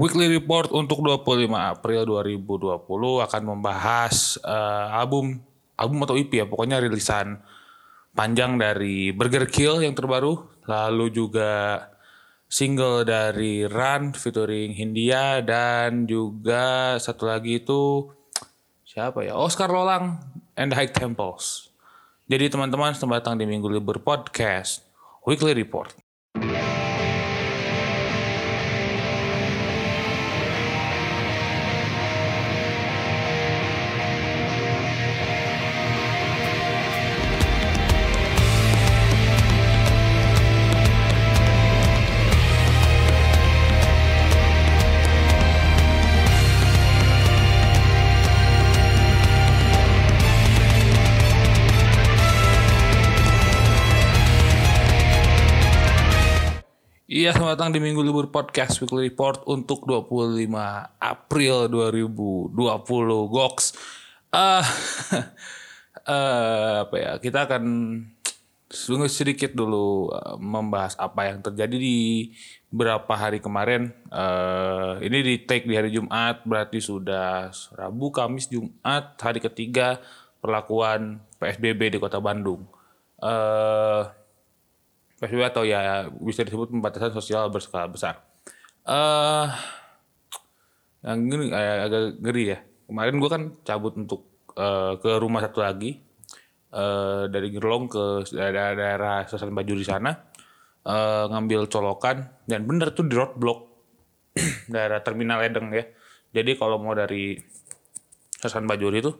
Weekly Report untuk 25 April 2020 akan membahas uh, album album atau EP ya pokoknya rilisan panjang dari Burger Kill yang terbaru lalu juga single dari Run featuring Hindia dan juga satu lagi itu siapa ya Oscar Lolang and High Temples. Jadi teman-teman selamat datang di Minggu Libur Podcast Weekly Report. Selamat datang di Minggu Libur Podcast Weekly Report untuk 25 April 2020. Goks. Uh, uh, apa ya? Kita akan sungguh sedikit dulu uh, membahas apa yang terjadi di beberapa hari kemarin. Uh, ini di take di hari Jumat, berarti sudah Rabu, Kamis, Jumat, hari ketiga perlakuan PSBB di Kota Bandung. Uh, PSBB atau ya bisa disebut pembatasan sosial berskala besar. Eh uh, yang gini agak ngeri ya. Kemarin gue kan cabut untuk uh, ke rumah satu lagi uh, dari Gerlong ke daerah, daerah Susan Bajuri sana uh, ngambil colokan dan bener tuh di roadblock daerah terminal Ledeng ya. Jadi kalau mau dari Susan Bajuri itu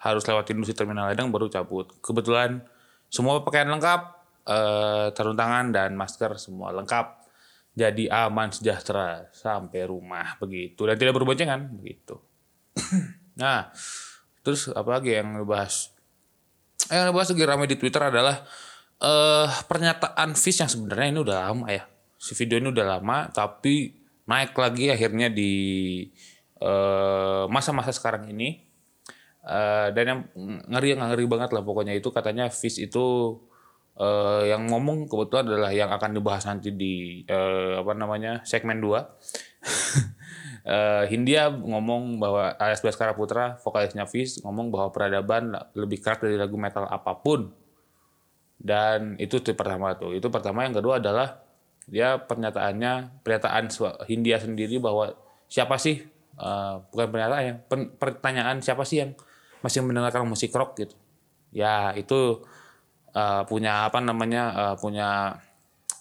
harus lewatin si terminal Ledeng baru cabut. Kebetulan semua pakaian lengkap, uh, sarung tangan dan masker semua lengkap. Jadi aman sejahtera sampai rumah begitu dan tidak berboncengan begitu. nah, terus apa lagi yang dibahas? Yang dibahas lagi ramai di Twitter adalah uh, pernyataan Fish yang sebenarnya ini udah lama ya. Si video ini udah lama tapi naik lagi akhirnya di masa-masa uh, sekarang ini. Uh, dan yang ngeri yang ngeri banget lah pokoknya itu katanya Fish itu uh, yang ngomong kebetulan adalah yang akan dibahas nanti di uh, apa namanya segmen 2 uh, Hindia ngomong bahwa AS Baskara Putra vokalisnya Fish ngomong bahwa peradaban lebih keras dari lagu metal apa pun. Dan itu itu pertama tuh. Itu pertama yang kedua adalah dia pernyataannya pernyataan Hindia sendiri bahwa siapa sih uh, bukan pernyataan ya pertanyaan siapa sih yang masih mendengarkan musik rock gitu. Ya itu uh, punya apa namanya uh, punya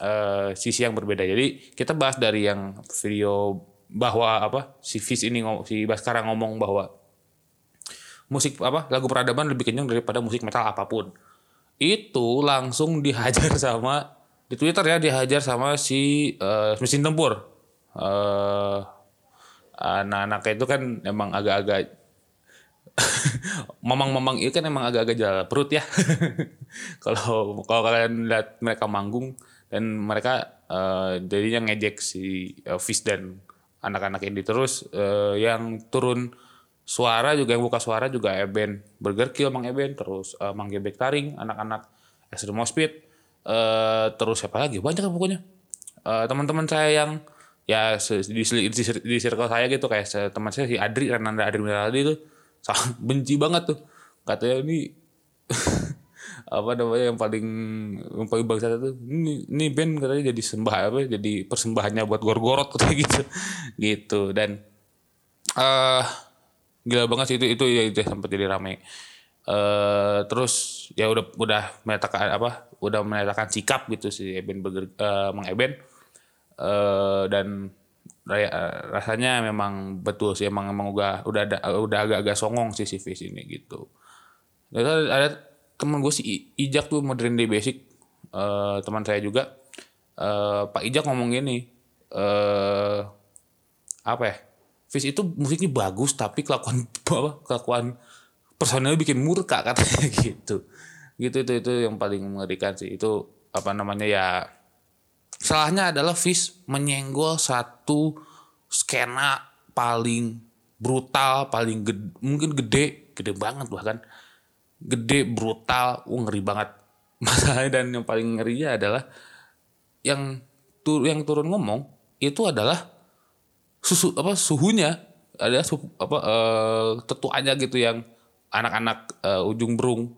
uh, sisi yang berbeda. Jadi kita bahas dari yang video bahwa apa si Fis ini si Baskara ngomong bahwa musik apa lagu peradaban lebih kencang daripada musik metal apa pun. Itu langsung dihajar sama di Twitter ya dihajar sama si uh, mesin tempur. Uh, anak-anak itu kan emang agak-agak mamang-mamang itu kan emang agak-agak jalan perut ya. Kalau kalau kalian lihat mereka manggung dan mereka uh, jadinya ngejek si uh, Fish dan anak-anak ini terus uh, yang turun suara juga yang buka suara juga Eben Burger Kill Mang Eben terus uh, Mang Gebek Taring anak-anak Esther Mospit uh, terus siapa lagi? Banyak kan pokoknya. Uh, teman-teman saya yang ya di, di, di, circle saya gitu kayak teman saya si Adri Renanda Adri Miraldi itu benci banget tuh. Katanya ini apa namanya yang paling yang paling bangsa itu ini ini band katanya jadi sembah apa jadi persembahannya buat gorgorot gitu. Gitu dan uh, gila banget sih itu itu ya itu sempat jadi rame. Uh, terus ya udah udah menyatakan apa udah menyatakan sikap gitu si Eben uh, Mang Eben. Uh, dan rasanya memang betul sih emang emang udah udah udah agak-agak songong sih si Fish ini gitu. Dan ada, teman gue si Ijak tuh modern day basic uh, teman saya juga. Uh, Pak Ijak ngomong gini uh, apa ya Fish itu musiknya bagus tapi kelakuan apa kelakuan personalnya bikin murka katanya gitu. Gitu itu itu yang paling mengerikan sih. Itu apa namanya ya Salahnya adalah Fish menyenggol satu skena paling brutal, paling gede, mungkin gede, gede banget bahkan. Gede, brutal, uh, ngeri banget. Masalahnya dan yang paling ngerinya adalah yang tur yang turun ngomong itu adalah susu apa suhunya ada suhu, apa uh, tetuanya gitu yang anak-anak uh, ujung berung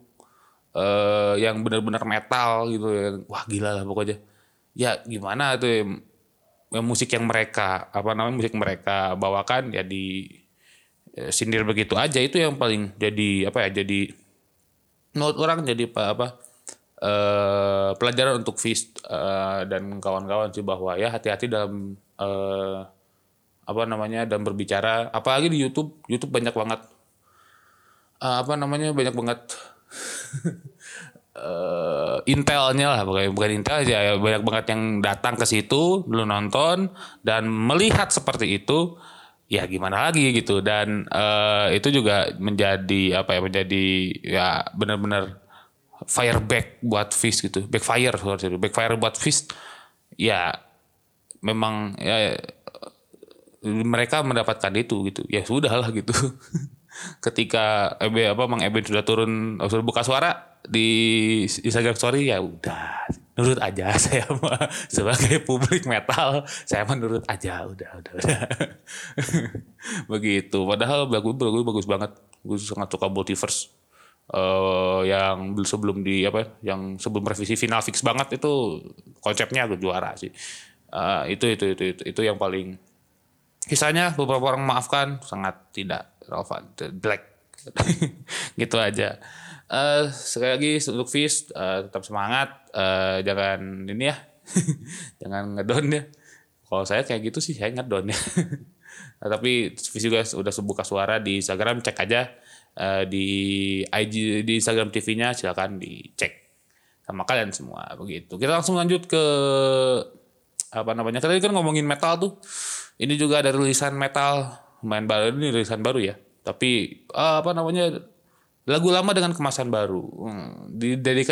uh, yang benar-benar metal gitu yang wah gila lah pokoknya ya gimana tuh ya, musik yang mereka apa namanya musik mereka bawakan ya di ya, sindir begitu aja. Itu yang paling jadi apa ya jadi menurut orang jadi apa apa uh, pelajaran untuk Fist uh, dan kawan-kawan sih bahwa ya hati-hati dalam uh, apa namanya dan berbicara. Apalagi di YouTube YouTube banyak banget uh, apa namanya banyak banget uh, intelnya lah bukan intel aja ya. Banyak banget yang datang ke situ lu nonton dan melihat seperti itu ya gimana lagi gitu. Dan uh, itu juga menjadi apa ya menjadi ya benar-benar fire back buat Fist gitu. Backfire sorry backfire buat Fist ya memang ya mereka mendapatkan itu gitu. Ya sudah lah gitu ketika Ebe apa Mang Eben sudah turun sudah buka suara di Instagram story ya udah nurut aja. Saya mah sebagai publik metal saya mah nurut aja. Udah udah udah. Begitu. Padahal bagus bagus bagus banget. Gue sangat suka multiverse uh, yang sebelum di apa yang sebelum revisi final fix banget itu konsepnya gue juara sih. Uh, itu, itu itu itu itu yang paling. Kisahnya beberapa orang maafkan sangat tidak relevan black. Gitu aja. Uh, sekali lagi untuk Fis uh, tetap semangat uh, jangan ini ya jangan ngedon ya. Kalau saya kayak gitu sih saya ngedon ya. Nah, tapi Fis juga udah buka suara di Instagram cek aja uh, di IG di Instagram TV-nya silakan dicek. Sama kalian semua begitu. Kita langsung lanjut ke apa namanya tadi kan ngomongin metal tuh. Ini juga ada rilisan metal main baru ini rilisan baru ya. Tapi uh, apa namanya lagu lama dengan kemasan baru. Hmm,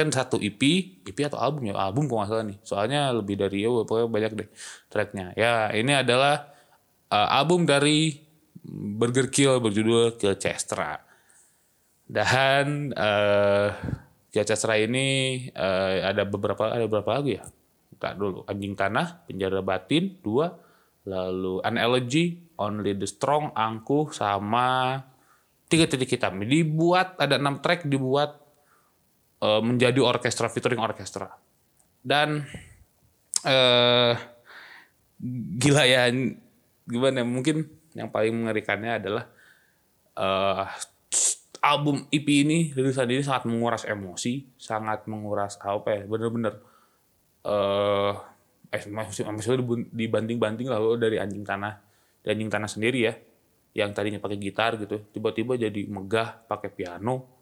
satu EP EP atau album ya? Album kok nggak salah nih. Soalnya lebih dari ya pokoknya banyak deh tracknya. Ya ini adalah uh, album dari Burger Kill berjudul Kill Chestra dan uh, Kill Chestra ini uh, ada beberapa ada beberapa lagu ya? Tak dulu. Anjing Tanah Penjara Batin dua. Lalu Analogy Only the Strong, Angkuh, sama tiga titik hitam. Dibuat ada enam track dibuat uh, menjadi orkestra featuring orkestra. Dan uh, gila ya gimana mungkin yang paling mengerikannya adalah uh, album EP ini rilisan ini sangat menguras emosi, sangat menguras apa ya, bener-bener uh, eh maksudnya dibanding-banding lah dari anjing tanah anjing tanah sendiri ya yang tadinya pakai gitar gitu tiba-tiba jadi megah pakai piano.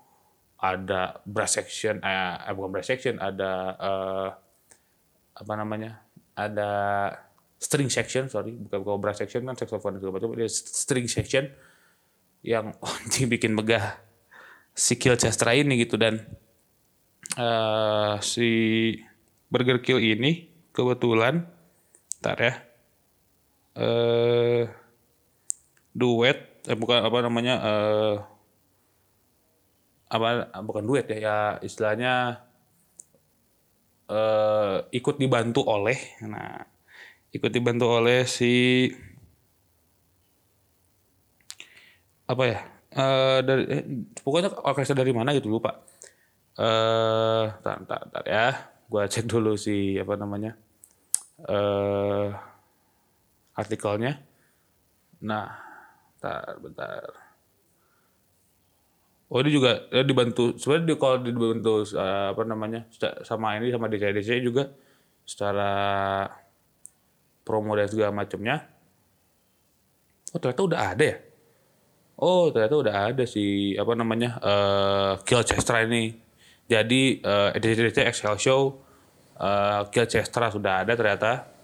Ada brass section eh, eh bukan brass section ada eh, apa namanya ada string section sorry bukan bukan brass section kan saxophone segala macam dia string section yang oh, bikin megah si Kill Chestra ini gitu. Dan uh, si Burger Kill ini kebetulan ntar ya eh duet eh bukan apa namanya eh apa bukan duet ya ya istilahnya eh ikut dibantu oleh nah ikut dibantu oleh si apa ya eh dari eh, pokoknya orkestra dari mana gitu lupa. Eh tar, tar ya gua cek dulu si apa namanya eh artikelnya. Nah, bentar, bentar. Oh ini juga dia dibantu sebenarnya kalau dibantu uh, apa namanya sama ini sama DC-DC juga secara promo dan segala macamnya. Oh ternyata udah ada ya. Oh ternyata udah ada si apa namanya uh, Kill Chestra ini. Jadi uh, DC-DC Excel Show uh, Kill Chestra sudah ada ternyata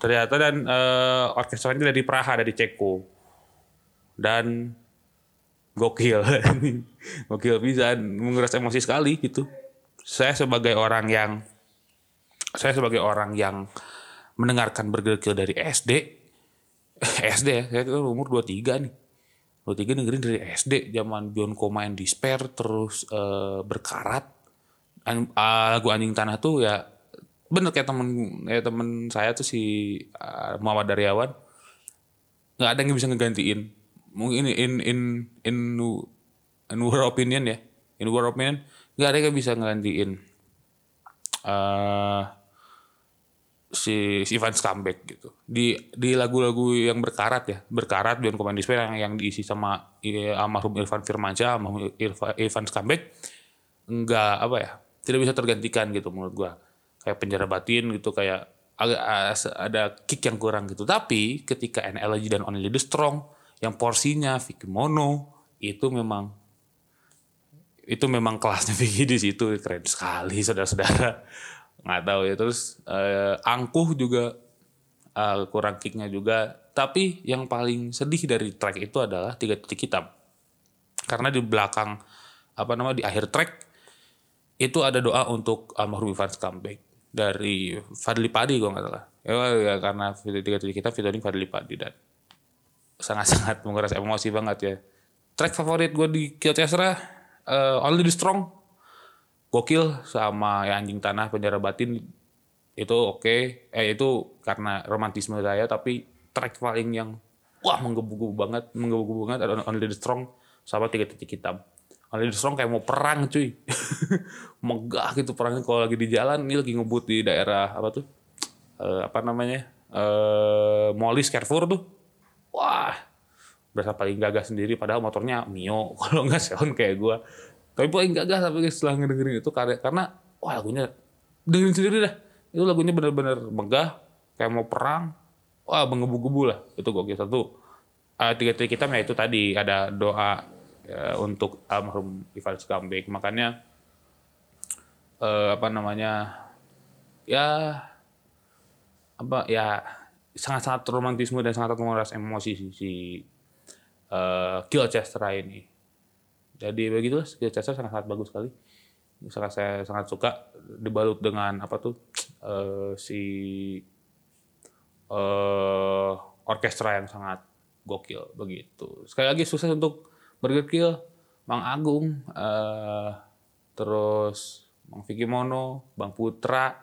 ternyata dan uh, orkestranya dari Praha dari Ceko. Dan gokil. Gokil bisa menguras emosi sekali gitu. Saya sebagai orang yang saya sebagai orang yang mendengarkan bergekil dari SD SD ya saya itu umur 23 nih. 23 dengerin dari SD zaman John Koma and Despair terus uh, berkarat. An, uh, lagu anjing tanah tuh ya bener kayak temen ya temen saya tuh si uh, Muhammad Daryawan. Nggak ada yang bisa ngegantiin. Mungkin in in in in our opinion ya. In our opinion nggak ada yang bisa ngegantiin uh, si, si Ivan comeback gitu. Di di lagu-lagu yang berkarat ya. Berkarat Beyond Command Despair yang yang diisi sama ya, almarhum Irfan Firmansyah almarhum Irfan, Ivan comeback nggak apa ya tidak bisa tergantikan gitu menurut gua kayak penjara batin gitu kayak agak ada kick yang kurang gitu. Tapi ketika NLG dan Only the Strong yang porsinya Vicky Mono itu memang itu memang kelasnya Vicky di situ keren sekali saudara-saudara. Nggak tahu ya terus uh, angkuh juga uh, kurang kicknya juga. Tapi yang paling sedih dari track itu adalah tiga titik hitam. Karena di belakang apa nama di akhir track itu ada doa untuk almarhum Ivan comeback dari Fadli Padi gue nggak salah. Ya, ya karena tiga titik hitam featuring Fadli Padi dan sangat-sangat menguras emosi banget ya. Track favorit gue di Kill Chesra uh, Only the Strong. Gokil sama ya anjing tanah penjara batin. Itu oke. Okay. eh itu karena romantisme saya tapi track paling yang wah menggebu-gebu banget menggebu-gebu banget Only the Strong sama tiga titik hitam The Strong kayak mau perang cuy. Megah gitu perangnya kalau lagi di jalan. Ini lagi ngebut di daerah apa tuh? Uh, apa namanya? Uh, Molly Carrefour tuh. Wah berasa paling gagah sendiri. Padahal motornya Mio. Kalau nggak Seon kayak gue tapi paling gagah tapi setelah ngedengerin itu karena wah lagunya dengerin sendiri dah. Itu lagunya benar-benar megah kayak mau perang. Wah menggebu-gebu lah. Itu gokil. Satu uh, tiga tiga kita ya itu tadi. Ada doa ya, untuk almarhum Ivan Skambek. Makanya uh, apa namanya ya apa ya sangat-sangat romantisme dan sangat menguras emosi si, si uh, Kill Chester ini. Jadi begitulah skill Chester sangat sangat bagus sekali. Sangat saya sangat suka dibalut dengan apa tuh uh, si uh, orkestra yang sangat gokil begitu. Sekali lagi sukses untuk Burger Kill Bang Agung uh, terus Bang Vicky Mono Bang Putra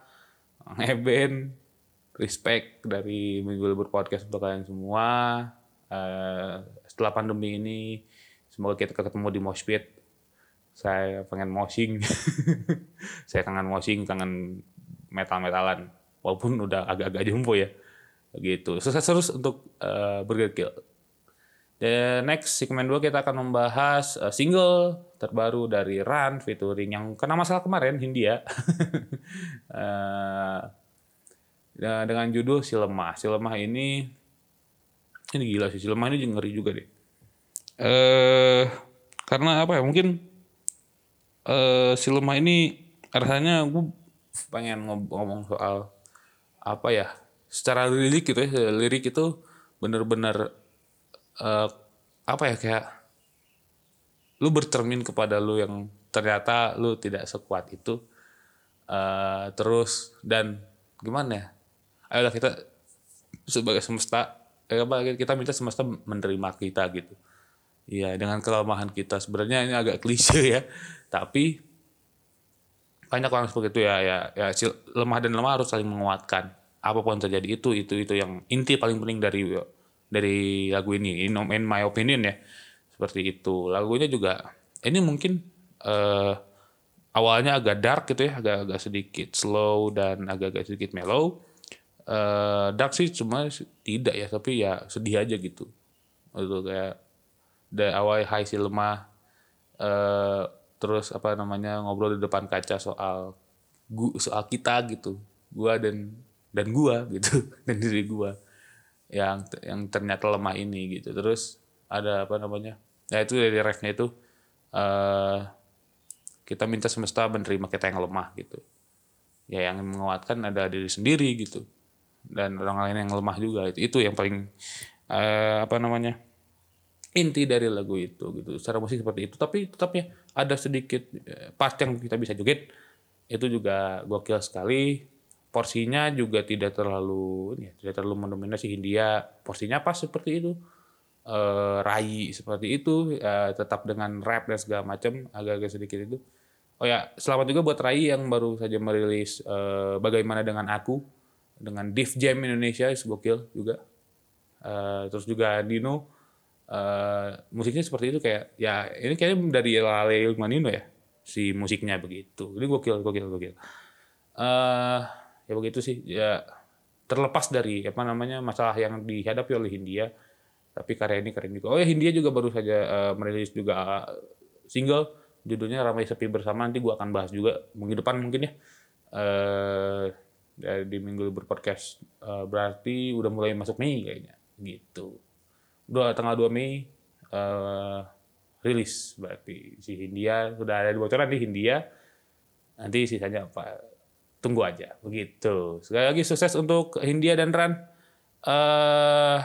Bang Eben respect dari Minggu Libur Podcast untuk kalian semua uh, setelah pandemi ini Semoga kita ketemu di Moshpit. Saya pengen moshing. saya kangen moshing, kangen metal-metalan. Walaupun udah agak-agak jumbo ya. Gitu. Sukses terus untuk uh, Burger Kill. The next segmen 2 kita akan membahas uh, single terbaru dari Run featuring yang kena masalah kemarin Hindia. uh, dengan judul Si Lemah. Si Lemah ini ini gila sih. Si Lemah ini ngeri juga deh eh karena apa ya mungkin eh si lemah ini rasanya gue pengen ngomong soal apa ya secara lirik gitu ya lirik itu bener-bener uh, apa ya kayak lu bercermin kepada lu yang ternyata lu tidak sekuat itu uh, terus dan gimana ya? Ayolah kita sebagai semesta eh, kita minta semesta menerima kita gitu. Iya, dengan kelemahan kita. Sebenarnya ini agak klise ya, tapi banyak orang seperti itu ya, ya, ya lemah dan lemah harus saling menguatkan. Apa pun terjadi itu, itu, itu yang inti paling penting dari dari lagu ini. In, my opinion ya, seperti itu. Lagunya juga ini mungkin uh, awalnya agak dark gitu ya, agak-agak sedikit slow dan agak-agak sedikit mellow. Uh, dark sih cuma tidak ya, tapi ya sedih aja gitu. Itu kayak dari awal Hai si lemah uh, terus apa namanya ngobrol di depan kaca soal gua, soal kita gitu gua dan dan gua gitu dan diri gua yang yang ternyata lemah ini gitu. Terus ada apa namanya? Ya itu dari refnya itu uh, kita minta semesta menerima kita yang lemah gitu. Ya yang menguatkan ada diri sendiri gitu. Dan orang lain yang lemah juga itu itu yang paling uh, apa namanya? Inti dari lagu itu gitu. Secara musik seperti itu. Tapi tetapnya ada sedikit eh, part yang kita bisa joget itu juga gokil sekali porsinya juga tidak terlalu ya, tidak terlalu mendominasi Hindia porsinya pas seperti itu. E, rai seperti itu e, tetap dengan rap dan segala macam agak-agak sedikit itu. Oh ya selamat juga buat Rai yang baru saja merilis e, bagaimana dengan aku dengan Div Jam Indonesia gokil juga. Uh, terus juga Dino uh, musiknya seperti itu kayak ya ini kayaknya dari Lale Manino ya si musiknya begitu. Ini gokil gokil gokil. Uh, ya begitu sih. Ya terlepas dari apa namanya masalah yang dihadapi oleh Hindia tapi karya ini keren juga. Oh ya Hindia juga baru saja uh, merilis juga single. Judulnya ramai sepi bersama. Nanti gua akan bahas juga minggu depan mungkin ya. Uh, di minggu libur podcast uh, berarti udah mulai masuk Mei kayaknya. Gitu. Dua tanggal 2 Mei uh, rilis berarti si Hindia. Sudah ada di bocoran di Hindia. Nanti sisanya apa tunggu aja. Begitu. Sekali lagi sukses untuk Hindia dan Ran. Uh,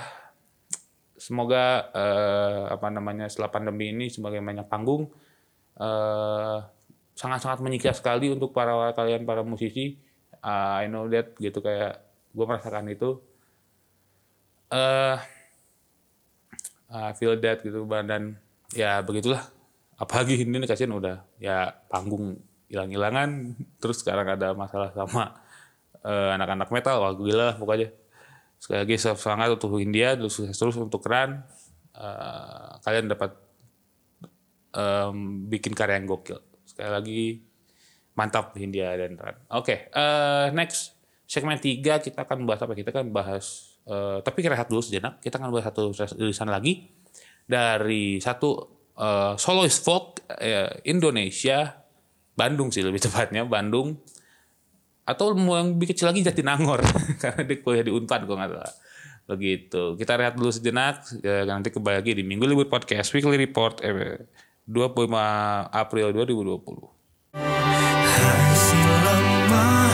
semoga uh, apa namanya setelah pandemi ini sebagai banyak panggung uh, sangat-sangat menyiksa sekali untuk para kalian para musisi. Uh, I know that gitu kayak gue merasakan itu. Uh, uh, feel that gitu dan ya begitulah. Apalagi ini kasihan udah ya panggung hilang-hilangan terus sekarang ada masalah sama uh, anak-anak metal wah gila lah pokoknya. Sekali lagi semangat untuk India terus sukses terus untuk Ran uh, kalian dapat um, bikin karya yang gokil. Sekali lagi mantap India dan Ran oke okay, uh, next. Segmen 3 kita akan bahas apa? Kita kan bahas Uh, tapi rehat dulu sejenak. Kita akan bahas satu tulisan lagi dari satu uh, soloist folk uh, Indonesia, Bandung sih lebih tepatnya, Bandung. Atau mau yang lebih kecil lagi Jatinangor karena dia kuliah di Unpad kok nggak. Begitu. Kita rehat dulu sejenak. Ya, nanti kembali lagi di Minggu Libur Podcast Weekly Report eh, 25 April 2020. Hai si lemah,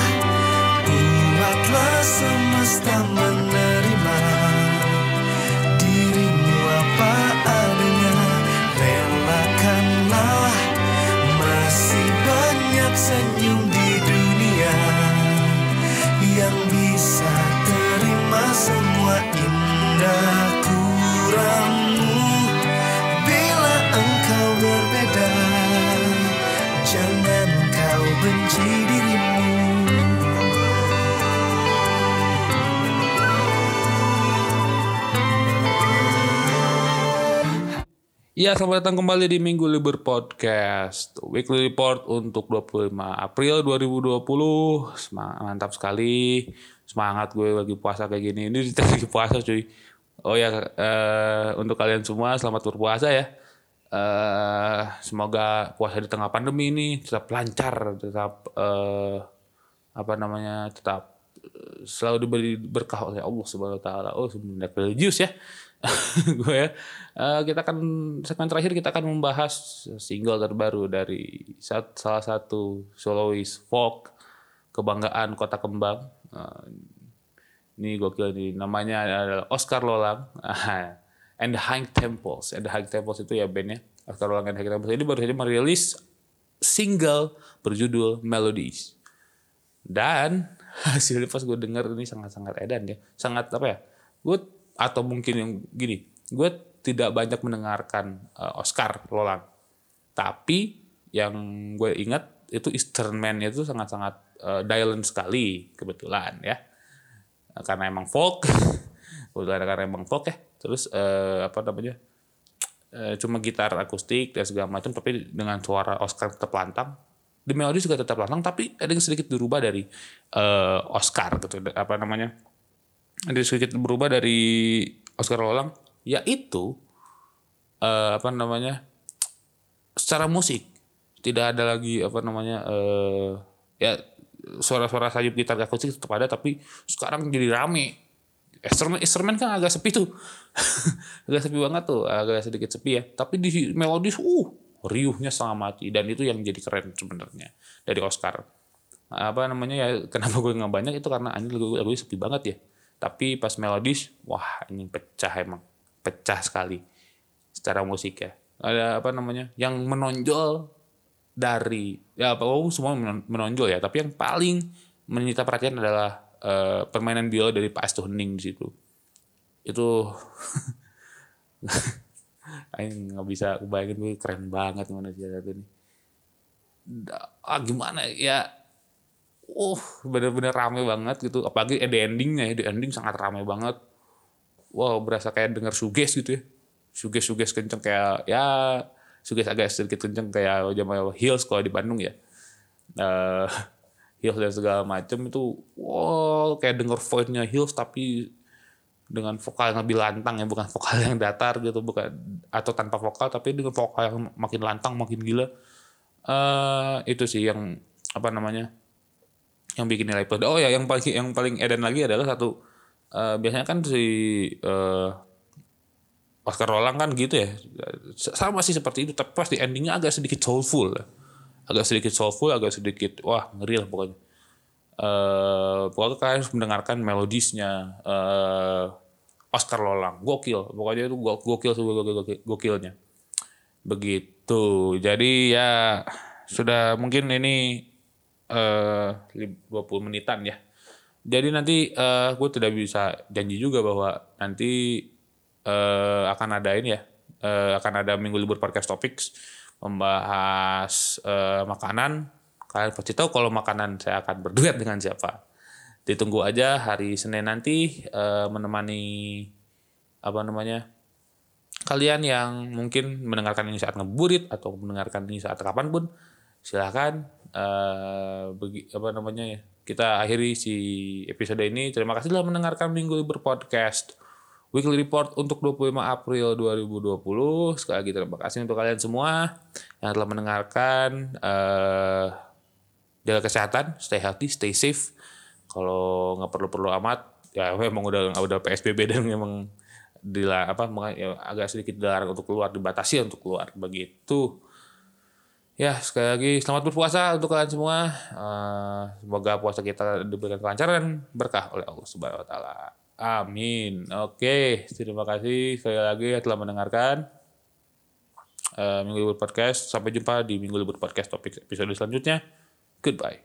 Ya, selamat datang kembali di Minggu Libur Podcast. Weekly Report untuk 25 April 2020. Semangat, mantap sekali. Semangat gue lagi puasa kayak gini. Ini kita lagi puasa cuy. Oh ya, uh, untuk kalian semua selamat berpuasa ya. Uh, semoga puasa di tengah pandemi ini tetap lancar, tetap uh, apa namanya, tetap selalu diberi berkah oleh Allah Subhanahu wa taala. Oh, sebenarnya religius ya gue ya. Uh, kita akan segmen terakhir kita akan membahas single terbaru dari salah satu solois folk kebanggaan Kota Kembang. Uh, ini gokil nih namanya adalah Oscar Lolang. and the High Temples. And the High Temples itu ya bandnya. Oscar Lolang and the High Temples. Ini baru saja merilis single berjudul Melodies. Dan hasilnya pas gue denger ini sangat-sangat edan ya. Sangat apa ya? Gue atau mungkin yang gini, gue tidak banyak mendengarkan uh, Oscar Lolang, tapi yang gue ingat itu Eastern Man itu sangat-sangat uh, Dylan sekali kebetulan ya, karena emang folk, udah karena emang folk ya, terus uh, apa namanya, cuma gitar akustik dan segala macam, tapi dengan suara Oscar tetap lantang, di melodi juga tetap lantang, tapi ada yang sedikit berubah dari uh, Oscar gitu, apa namanya, ada sedikit berubah dari Oscar Lolang yaitu uh, apa namanya? Secara musik. Tidak ada lagi apa namanya uh, ya suara-suara sayup gitar akustik tetap ada tapi sekarang jadi rame. Instrumen instrumen kan agak sepi tuh. Agak sepi banget tuh agak sedikit sepi ya. Tapi di melodis uh riuhnya setengah mati dan itu yang jadi keren sebenarnya dari Oscar apa namanya ya kenapa gue nggak banyak itu karena ini lagu lagu sepi banget ya tapi pas melodis, wah ini pecah emang. Pecah sekali secara musik ya. Ada apa namanya? Yang menonjol dari ya apa oh, semua menonjol ya, tapi yang paling menyita perhatian adalah uh, permainan biola dari Pak Astu Hening di situ. Itu Aing nggak bisa kebayangin gue keren banget mana sih ini. Ah gimana ya? Uh bener-bener rame banget gitu. Apalagi di endingnya di ending sangat rame banget. Wow berasa kayak denger suges gitu ya. Suges suges kenceng kayak ya suges agak sedikit kenceng kayak zaman Hills kalau di Bandung ya. Uh, Hills dan segala macam itu wow kayak denger voice-nya Hills tapi dengan vokal yang lebih lantang ya bukan vokal yang datar gitu bukan atau tanpa vokal tapi dengan vokal yang makin lantang makin gila. Uh, itu sih yang apa namanya yang bikin nilai plus. Oh ya yang paling yang paling edan lagi adalah satu uh, biasanya kan si uh, Oscar Roland kan gitu ya sama sih seperti itu tapi pas di endingnya agak sedikit soulful agak sedikit soulful agak sedikit wah ngeri lah pokoknya uh, pokoknya kalian harus mendengarkan melodisnya uh, Oscar Lolang. Gokil. Pokoknya itu gokil gokil gokilnya. Begitu. Jadi ya sudah mungkin ini uh, 20 menitan ya. Jadi nanti uh, gue tidak bisa janji juga bahwa nanti uh, akan ada ini ya uh, akan ada minggu libur podcast topics membahas uh, makanan Kalian pasti tahu kalau makanan saya akan berduet dengan siapa. Ditunggu aja hari Senin nanti uh, menemani apa namanya kalian yang mungkin mendengarkan ini saat ngeburit atau mendengarkan ini saat kapan pun silahkan uh, begi, apa namanya ya kita akhiri si episode ini terima kasih telah mendengarkan minggu libur podcast weekly report untuk 25 April 2020 sekali lagi terima kasih untuk kalian semua yang telah mendengarkan uh, jaga kesehatan, stay healthy, stay safe. Kalau nggak perlu-perlu amat, ya memang udah udah PSBB dan memang dila apa ya, agak sedikit dilarang untuk keluar, dibatasi untuk keluar begitu. Ya sekali lagi selamat berpuasa untuk kalian semua. Uh, semoga puasa kita diberikan kelancaran berkah oleh Allah Subhanahu Wa Taala. Amin. Oke, terima kasih sekali lagi telah mendengarkan uh, Minggu Libur Podcast. Sampai jumpa di Minggu Libur Podcast topik episode selanjutnya. Goodbye.